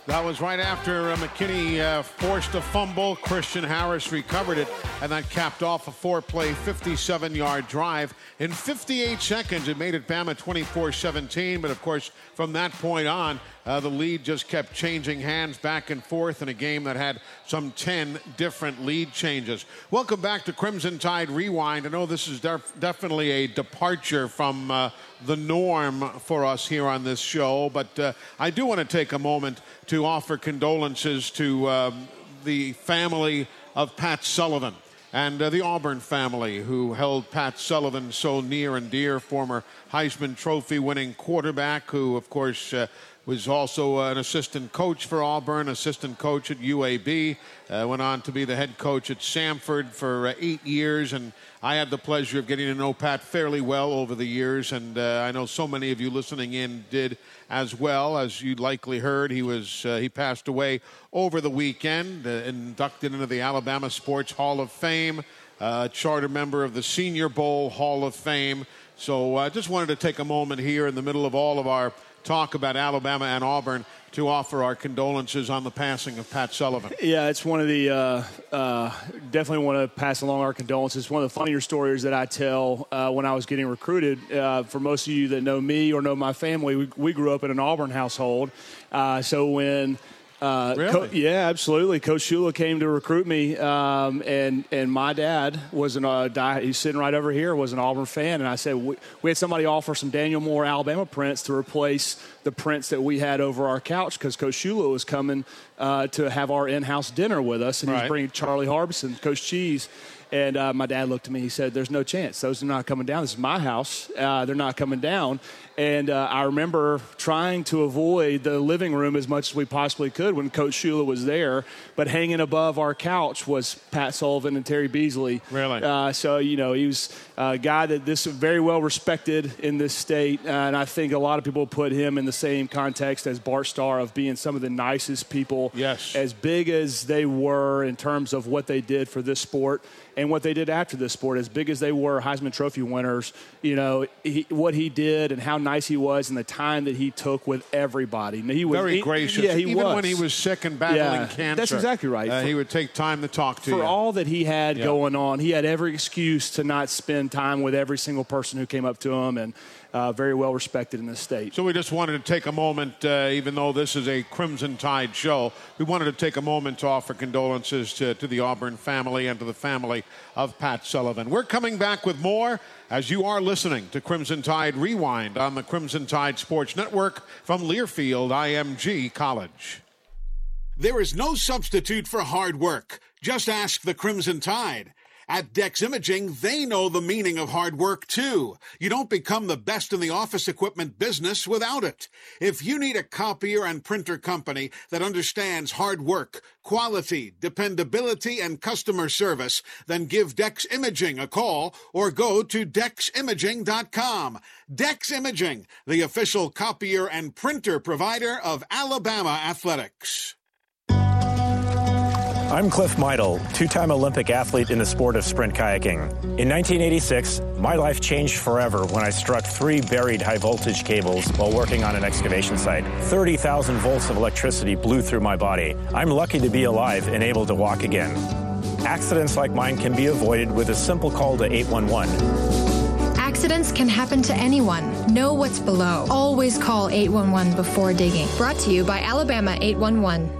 S2: That was right after uh, McKinney uh, forced a fumble. Christian Harris recovered it, and that capped off a four play, 57 yard drive. In 58 seconds, it made it Bama 24 17. But of course, from that point on, uh, the lead just kept changing hands back and forth in a game that had some 10 different lead changes. Welcome back to Crimson Tide Rewind. I know this is def- definitely a departure from uh, the norm for us here on this show, but uh, I do want to take a moment to offer condolences to um, the family of Pat Sullivan and uh, the Auburn family who held Pat Sullivan so near and dear, former Heisman Trophy winning quarterback who, of course, uh, was also an assistant coach for Auburn, assistant coach at UAB, uh, went on to be the head coach at Samford for uh, eight years. And I had the pleasure of getting to know Pat fairly well over the years. And uh, I know so many of you listening in did as well. As you likely heard, he, was, uh, he passed away over the weekend, uh, inducted into the Alabama Sports Hall of Fame, uh, charter member of the Senior Bowl Hall of Fame. So I just wanted to take a moment here in the middle of all of our talk about Alabama and Auburn to offer our condolences on the passing of Pat Sullivan.
S3: Yeah, it's one of the uh, uh, definitely want to pass along our condolences. One of the funnier stories that I tell uh, when I was getting recruited. Uh, for most of you that know me or know my family, we, we grew up in an Auburn household. Uh, so when uh,
S2: really?
S3: Co- yeah, absolutely. Coach Shula came to recruit me, um, and and my dad was an uh, die, he's sitting right over here was an Auburn fan, and I said we, we had somebody offer some Daniel Moore Alabama prints to replace the prints that we had over our couch because Coach Shula was coming uh, to have our in-house dinner with us, and he
S2: Right.
S3: was bringing Charlie Harbison, Coach Cheese. And uh, my dad looked at me. He said, "There's no chance. Those are not coming down. This is my house. Uh, they're not coming down." And uh, I remember trying to avoid the living room as much as we possibly could when Coach Shula was there. But hanging above our couch was Pat Sullivan and Terry Beasley.
S2: Really?
S3: Uh, so you know, he was a guy that this very well respected in this state, and I think a lot of people put him in the same context as Bart Starr of being some of the nicest people.
S2: Yes.
S3: As big as they were in terms of what they did for this sport and what they did after this sport, as big as they were Heisman Trophy winners, you know, he, what he did and how nice he was and the time that he took with everybody. He was
S2: Very
S3: he-
S2: gracious.
S3: Yeah, he
S2: Even
S3: was.
S2: when he was sick and battling
S3: Yeah,
S2: cancer.
S3: That's exactly right.
S2: uh,
S3: For-
S2: he would take time to talk to you.
S3: for
S2: you.
S3: all that he had
S2: Yeah.
S3: going on, he had every excuse to not spend time with every single person who came up to him, and uh, very well respected in this state.
S2: So we just wanted to take a moment, uh, even though this is a Crimson Tide show, we wanted to take a moment to offer condolences to, to the Auburn family and to the family of Pat Sullivan. We're coming back with more as you are listening to Crimson Tide Rewind on the Crimson Tide Sports Network from Learfield IMG College. There is no substitute for hard work. Just ask the Crimson Tide. At Dex Imaging, they know the meaning of hard work too. You don't become the best in the office equipment business without it. If you need a copier and printer company that understands hard work, quality, dependability, and customer service, then give Dex Imaging a call or go to deximaging.com. Dex Imaging, the official copier and printer provider of Alabama Athletics.
S18: I'm Cliff Meidl, two time Olympic athlete in the sport of sprint kayaking. In 1986, my life changed forever when I struck three buried high voltage cables while working on an excavation site. 30,000 volts of electricity blew through my body. I'm lucky to be alive and able to walk again. Accidents like mine can be avoided with a simple call to 811.
S19: Accidents can happen to anyone. Know what's below. Always call 811 before digging. Brought to you by Alabama 811.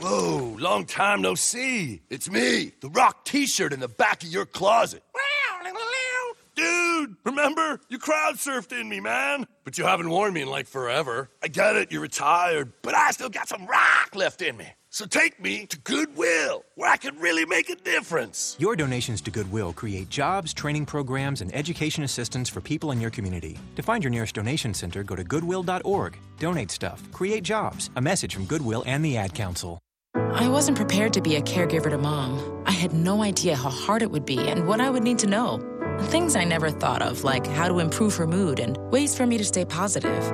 S22: Whoa, long time no see. It's me, the Rock t shirt in the back of your closet. Dude, remember? You crowd surfed in me, man. But you haven't worn me in like forever. I get it, you're retired, but I still got some rock left in me. So take me to Goodwill, where I can really make a difference.
S23: Your donations to Goodwill create jobs, training programs, and education assistance for people in your community. To find your nearest donation center, go to goodwill.org. Donate stuff, create jobs. A message from Goodwill and the Ad Council.
S24: I wasn't prepared to be a caregiver to mom. I had no idea how hard it would be and what I would need to know. Things I never thought of, like how to improve her mood and ways for me to stay positive.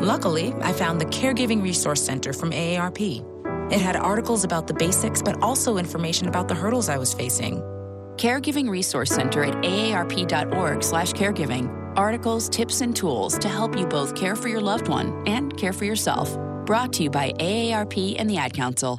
S24: Luckily, I found the Caregiving Resource Center from AARP. It had articles about the basics, but also information about the hurdles I was facing.
S25: Caregiving Resource Center at aarp.org/caregiving. Articles, tips, and tools to help you both care for your loved one and care for yourself. Brought to you by AARP and the Ad Council.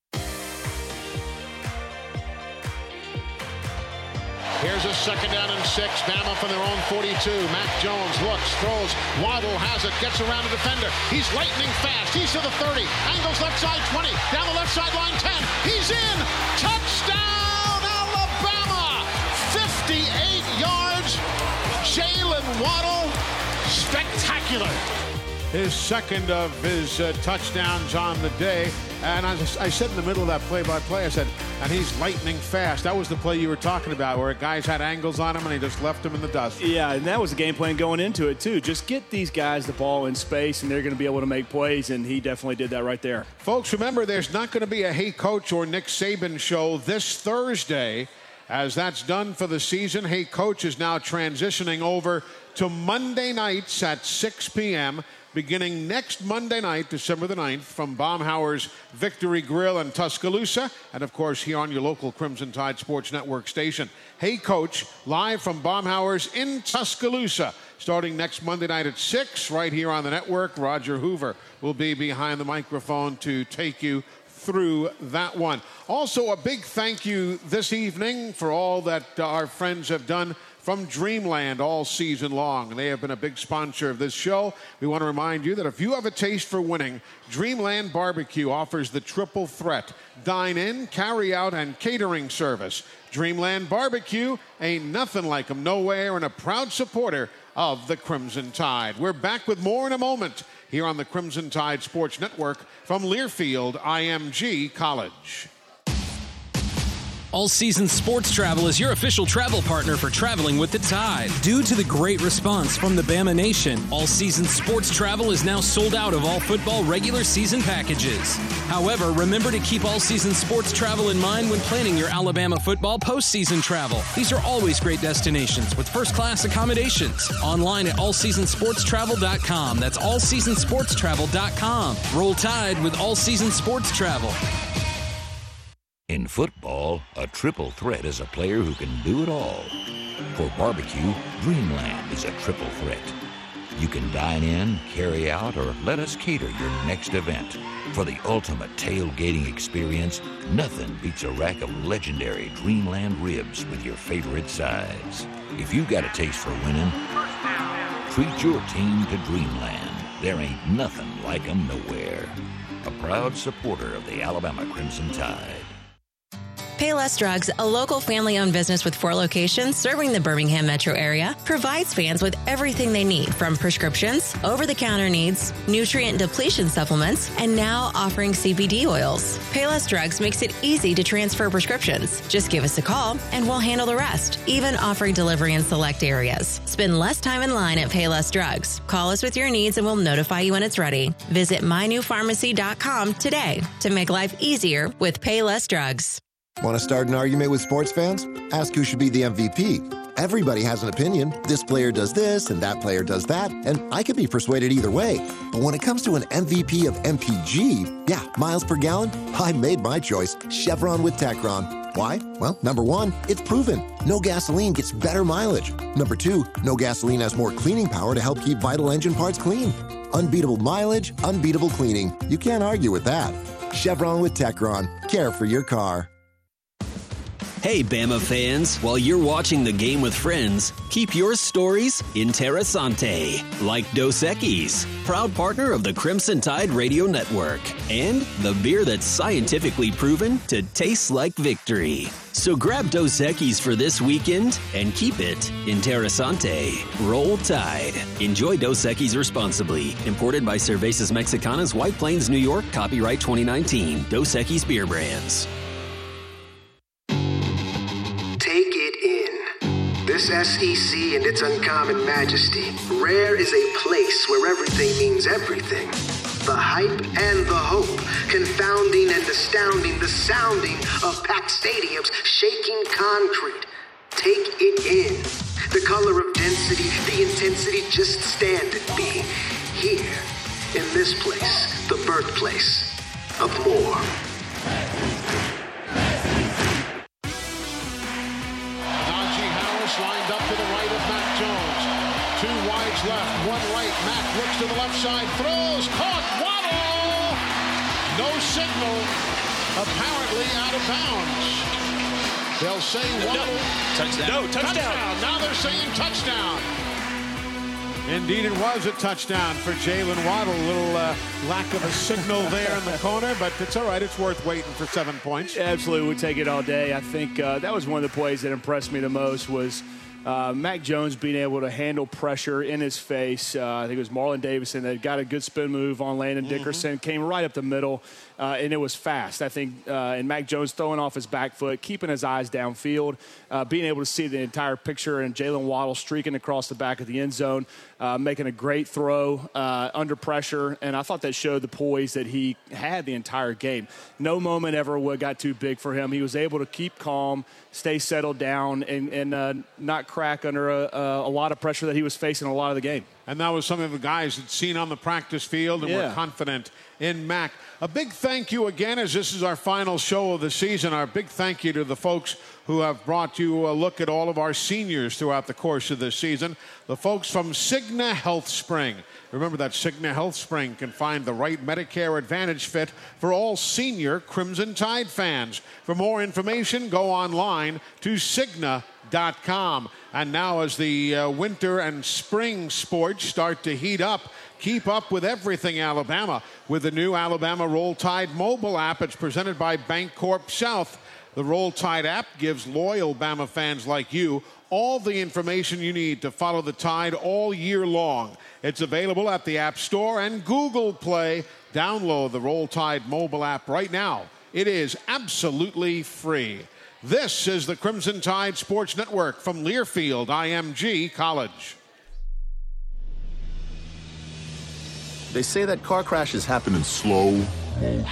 S2: Here's a second down and six. Bama from their own 42. Mac Jones looks, throws. Waddle has it, gets around a defender. He's lightning fast. He's to the 30. Angles left side 20. Down the left sideline 10. He's in. Touchdown, Alabama. 58 yards. Jaylen Waddle. Spectacular. His second of his uh, touchdowns on the day. And I, I, said in the middle of that play-by-play, I said, and he's lightning fast. That was the play you were talking about, where guys had angles on him and he just left him in the dust.
S3: Yeah, and that was the game plan going into it too. Just get these guys the ball in space, and they're going to be able to make plays. And he definitely did that right there.
S2: Folks, remember, there's not going to be a Hey Coach or Nick Saban show this Thursday. As that's done for the season, Hey Coach is now transitioning over to Monday nights at 6 p.m beginning next Monday night, December the 9th, from Baumhower's Victory Grill in Tuscaloosa, and of course here on your local Crimson Tide Sports Network station. Hey, Coach, live from Baumhower's in Tuscaloosa, starting next Monday night at 6, right here on the network. Roger Hoover will be behind the microphone to take you through that one. Also, a big thank you this evening for all that uh, our friends have done from Dreamland all season long. And They have been a big sponsor of this show. We want to remind you that if you have a taste for winning, Dreamland Barbecue offers the triple threat dine in, carry out, and catering service. Dreamland Barbecue ain't nothing like them nowhere and a proud supporter of the Crimson Tide. We're back with more in a moment here on the Crimson Tide Sports Network from Learfield IMG College.
S26: All Season Sports Travel is your official travel partner for traveling with the Tide. Due to the great response from the Bama Nation, All Season Sports Travel is now sold out of all football regular season packages. However, remember to keep All Season Sports Travel in mind when planning your Alabama football postseason travel. These are always great destinations with first class accommodations. Online at allseasonsportstravel.com. That's allseasonsportstravel.com. Roll Tide with All Season Sports Travel.
S27: In football, a triple threat is a player who can do it all. For barbecue, Dreamland is a triple threat. You can dine in, carry out, or let us cater your next event. For the ultimate tailgating experience, nothing beats a rack of legendary Dreamland ribs with your favorite sides. If you've got a taste for winning, treat your team to Dreamland. There ain't nothing like 'em nowhere. A proud supporter of the Alabama Crimson Tide.
S28: Payless Drugs, a local family owned business with four locations serving the Birmingham metro area, provides fans with everything they need from prescriptions, over the counter needs, nutrient depletion supplements, and now offering CBD oils. Payless Drugs makes it easy to transfer prescriptions. Just give us a call and we'll handle the rest, even offering delivery in select areas. Spend less time in line at Payless Drugs. Call us with your needs and we'll notify you when it's ready. Visit mynewpharmacy.com today to make life easier with Payless Drugs.
S29: Want to start an argument with sports fans? Ask who should be the MVP. Everybody has an opinion. This player does this and that player does that, and I could be persuaded either way. But when it comes to an MVP of MPG, yeah, miles per gallon, I made my choice. Chevron with Techron. Why? Well, number one, it's proven. No gasoline gets better mileage. Number two, no gasoline has more cleaning power to help keep vital engine parts clean. Unbeatable mileage, unbeatable cleaning. You can't argue with that. Chevron with Techron. Care for your car.
S30: Hey, Bama fans, while you're watching the game with friends, keep your stories interessante, like Dos Equis, proud partner of the Crimson Tide Radio Network, and the beer that's scientifically proven to taste like victory. So grab Dos Equis for this weekend and keep it interessante. Roll Tide. Enjoy Dos Equis responsibly. Imported by Cervezas Mexicanas, White Plains, New York. Copyright 2019. Dos Equis Beer Brands.
S31: SEC and its uncommon majesty. Rare is a place where everything means everything. The hype and the hope, confounding and astounding the sounding of packed stadiums shaking concrete. Take it in. The color of density, the intensity, just stand and be here in this place, the birthplace of more.
S2: Two wides left, one right. Mac looks to the left side, throws, caught, Waddle! No signal, apparently out of bounds. They'll say Waddle.
S32: Touchdown. No, touchdown.
S2: Now they're saying touchdown. Indeed, it was a touchdown for Jaylen Waddle. A little uh, lack of a signal there in the corner, but it's all right. It's worth waiting for seven points.
S3: Absolutely, we take it all day. I think uh, that was one of the plays that impressed me the most was uh, Mac Jones being able to handle pressure in his face. Uh, I think it was Marlon Davidson that got a good spin move on Landon Dickerson, came right up the middle, uh, and it was fast. I think, uh, and Mac Jones throwing off his back foot, keeping his eyes downfield, uh, being able to see the entire picture, and Jaylen Waddle streaking across the back of the end zone, uh, making a great throw uh, under pressure, and I thought that showed the poise that he had the entire game. No moment ever got too big for him. He was able to keep calm, stay settled down, and, and uh, not crack under a, a, a lot of pressure that he was facing a lot of the game.
S2: And that was something the guys had seen on the practice field and
S3: Yeah.
S2: were confident in Mac. A big thank you again, as this is our final show of the season. Our big thank you to the folks who have brought you a look at all of our seniors throughout the course of this season. The folks from Cigna Health Spring. Remember that Cigna Health Spring can find the right Medicare Advantage fit for all senior Crimson Tide fans. For more information, go online to Cigna.com. And now, as the uh, winter and spring sports start to heat up, keep up with everything Alabama with the new Alabama Roll Tide mobile app. It's presented by Bancorp South. The Roll Tide app gives loyal Bama fans like you all the information you need to follow the Tide all year long. It's available at the App Store and Google Play. Download the Roll Tide mobile app right now. It is absolutely free. This is the Crimson Tide Sports Network from Learfield IMG College.
S33: They say that car crashes happen in slow motion.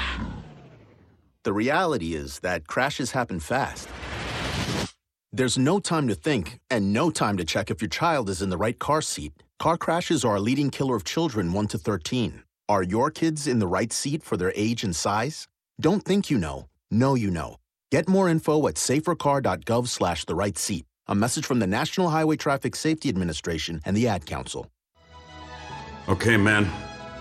S33: The reality is that crashes happen fast. There's no time to think and no time to check if your child is in the right car seat. Car crashes are a leading killer of children 1 to 13. Are your kids in the right seat for their age and size? Don't think you know. Know you know. Get more info at safercar.gov slash the right seat. A message from the National Highway Traffic Safety Administration and the Ad Council.
S34: Okay, man,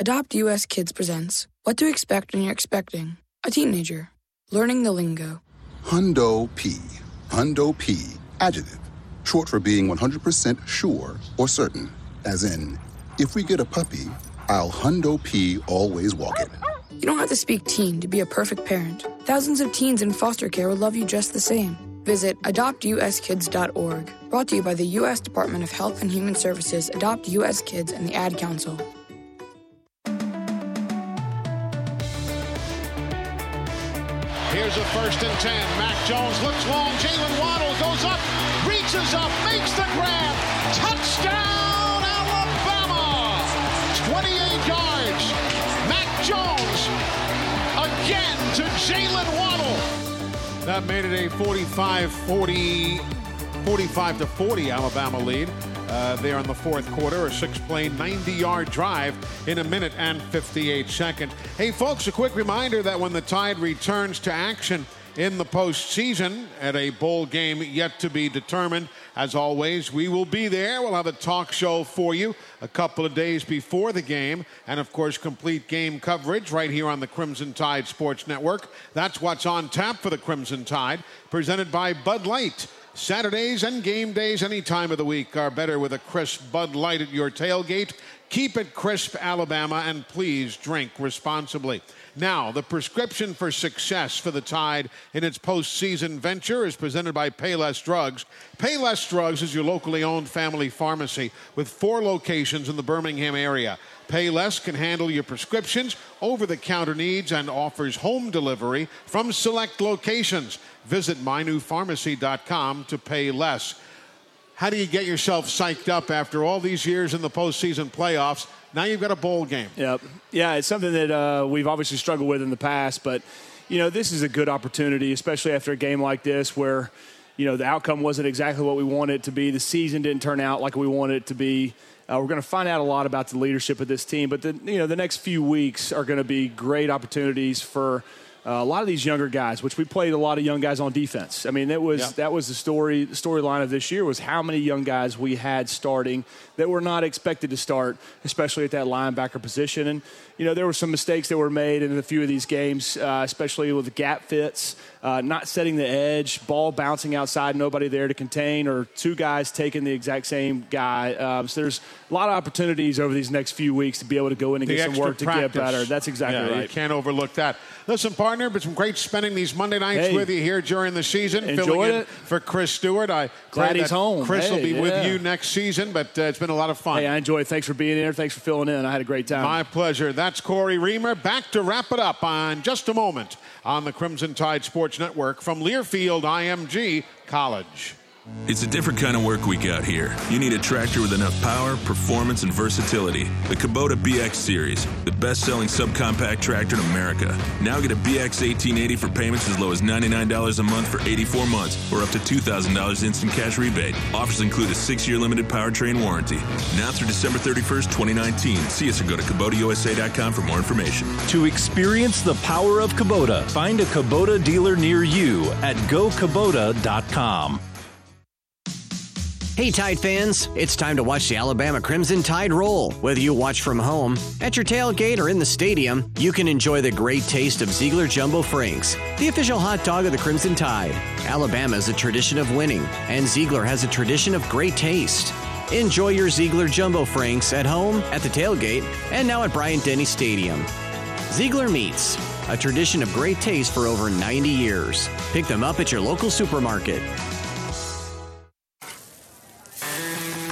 S35: Adopt US Kids presents What to Expect When You're Expecting a Teenager. Learning the Lingo.
S36: Hundo P.
S37: Hundo P. Adjective. Short for being 100% sure or certain. As in, if we get a puppy, I'll Hundo P always walk it.
S35: You don't have to speak teen to be a perfect parent. Thousands of teens in foster care will love you just the same. Visit adoptuskids.org. Brought to you by the U.S. Department of Health and Human Services, Adopt U.S. Kids, and the Ad Council.
S2: Here's a first and 10. Mac Jones looks long. Jaylen Waddle goes up, reaches up, makes the grab. Touchdown, Alabama! 28 yards. Mac Jones again to Jaylen Waddle. That made it a 45 40, 45 to 40 Alabama lead. Uh, there in the fourth quarter, a six play, 90 yard drive in a minute and 58 seconds. Hey, folks, a quick reminder that when the Tide returns to action in the postseason at a bowl game yet to be determined, as always, we will be there. We'll have a talk show for you a couple of days before the game, and of course, complete game coverage right here on the Crimson Tide Sports Network. That's what's on tap for the Crimson Tide, presented by Bud Light. Saturdays and game days any time of the week are better with a crisp Bud Light at your tailgate. Keep it crisp, Alabama, and please drink responsibly. Now, the prescription for success for the Tide in its postseason venture is presented by Payless Drugs. Payless Drugs is your locally owned family pharmacy with four locations in the Birmingham area. Payless can handle your prescriptions, over the counter needs, and offers home delivery from select locations. Visit mynewpharmacy.com to pay less. How do you get yourself psyched up after all these years in the postseason playoffs? Now you've got a bowl game.
S3: Yep. Yeah, it's something that uh, we've obviously struggled with in the past, but you know this is a good opportunity, especially after a game like this where you know the outcome wasn't exactly what we wanted it to be. The season didn't turn out like we wanted it to be. Uh, we're going to find out a lot about the leadership of this team, but the, you know the next few weeks are going to be great opportunities for uh, a lot of these younger guys, which we played a lot of young guys on defense. I mean, that was
S2: Yeah.
S3: that was the story the storyline of this year was how many young guys we had starting that were not expected to start, especially at that linebacker position. And you know, there were some mistakes that were made in a few of these games, uh, especially with the gap fits, uh, not setting the edge, ball bouncing outside, nobody there to contain, or two guys taking the exact same guy. Um, so there's a lot of opportunities over these next few weeks to be able to go in and
S2: The
S3: get some work to get better. That's exactly
S2: Yeah,
S3: right.
S2: You can't overlook that. Listen, partner, it's been great spending these Monday nights
S3: Hey.
S2: with you here during the season,
S3: Enjoyed
S2: filling in
S3: it.
S2: for Chris Stewart. I
S3: Glad he's home.
S2: Chris will
S3: Hey,
S2: be with you next season, but uh, it's been a lot of fun.
S3: Hey, I enjoyed it. Thanks for being here. Thanks for filling in. I had a great time.
S2: My pleasure. That's Cory Reamer. Back to wrap it up on just a moment on the Crimson Tide Sports Network from Learfield IMG College.
S38: It's a different kind of work we got here. You need a tractor with enough power, performance, and versatility. The Kubota BX Series, the best-selling subcompact tractor in America. Now get a BX 1880 for payments as low as $99 a month for 84 months, or up to $2,000 instant cash rebate. Offers include a six-year limited powertrain warranty. Now through December 31st, 2019. See us or go to KubotaUSA.com for more information.
S39: To experience the power of Kubota, find a Kubota dealer near you at gokubota.com.
S40: Hey, Tide fans, it's time to watch the Alabama Crimson Tide roll. Whether you watch from home, at your tailgate, or in the stadium, you can enjoy the great taste of Ziegler Jumbo Franks, the official hot dog of the Crimson Tide. Alabama is a tradition of winning, and Ziegler has a tradition of great taste. Enjoy your Ziegler Jumbo Franks at home, at the tailgate, and now at Bryant Denny Stadium. Ziegler Meats, a tradition of great taste for over 90 years. Pick them up at your local supermarket.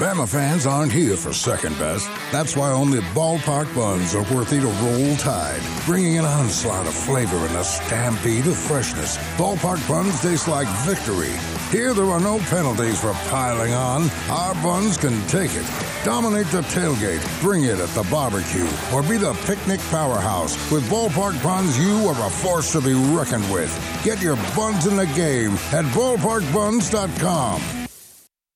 S41: Bama fans aren't here for second best. That's why only ballpark buns are worthy to roll tide, bringing an onslaught of flavor and a stampede of freshness. Ballpark buns taste like victory. Here there are no penalties for piling on. Our buns can take it. Dominate the tailgate, bring it at the barbecue, or be the picnic powerhouse. With ballpark buns, you are a force to be reckoned with. Get your buns in the game at ballparkbuns.com.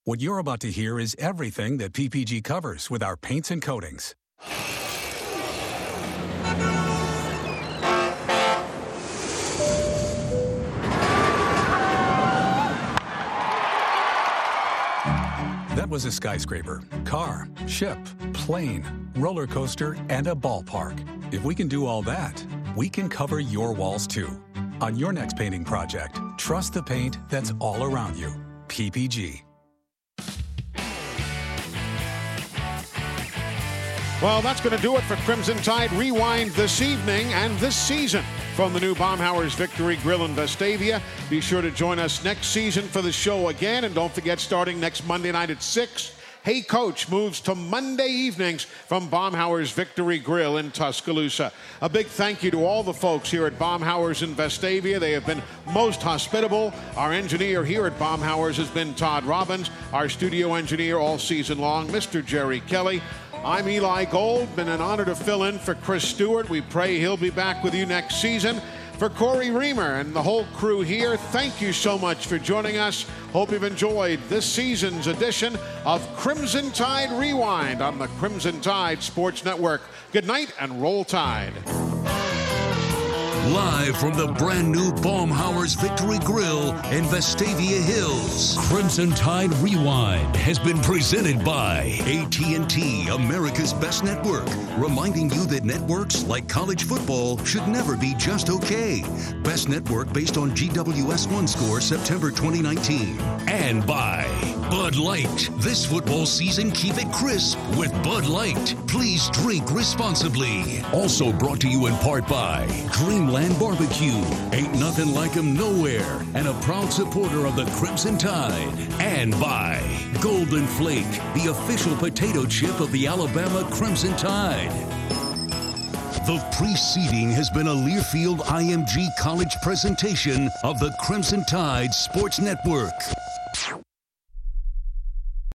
S42: What you're about to hear is everything that PPG covers with our paints and coatings. That was a skyscraper, car, ship, plane, roller coaster, and a ballpark. If we can do all that, we can cover your walls too. On your next painting project, trust the paint that's all around you. PPG.
S2: Well, that's going to do it for Crimson Tide Rewind this evening and this season from the new Baumhower's Victory Grill in Vestavia. Be sure to join us next season for the show again. And don't forget, starting next Monday night at 6, Hey Coach moves to Monday evenings from Baumhower's Victory Grill in Tuscaloosa. A big thank you to all the folks here at Baumhower's in Vestavia. They have been most hospitable. Our engineer here at Baumhower's has been Todd Robbins, our studio engineer all season long, Mr. Jerry Kelly. I'm Eli Gold. Been an honor to fill in for Chris Stewart. We pray he'll be back with you next season. For Cory Reamer and the whole crew here, thank you so much for joining us. Hope you've enjoyed this season's edition of Crimson Tide Rewind on the Crimson Tide Sports Network. Good night and roll tide.
S1: Live from the brand new Baumhower's Victory Grill in Vestavia Hills, Crimson Tide Rewind has been presented by AT&T, America's best network, reminding you that networks like college football should never be just okay. Best network based on GWS1 score September 2019. And by Bud Light. This football season, keep it crisp with Bud Light. Please drink responsibly. Also brought to you in part by Dreamland Barbecue. Ain't nothing like like 'em nowhere. And a proud supporter of the Crimson Tide. And by Golden Flake, the official potato chip of the Alabama Crimson Tide. The preceding has been a Learfield IMG College presentation of the Crimson Tide Sports Network.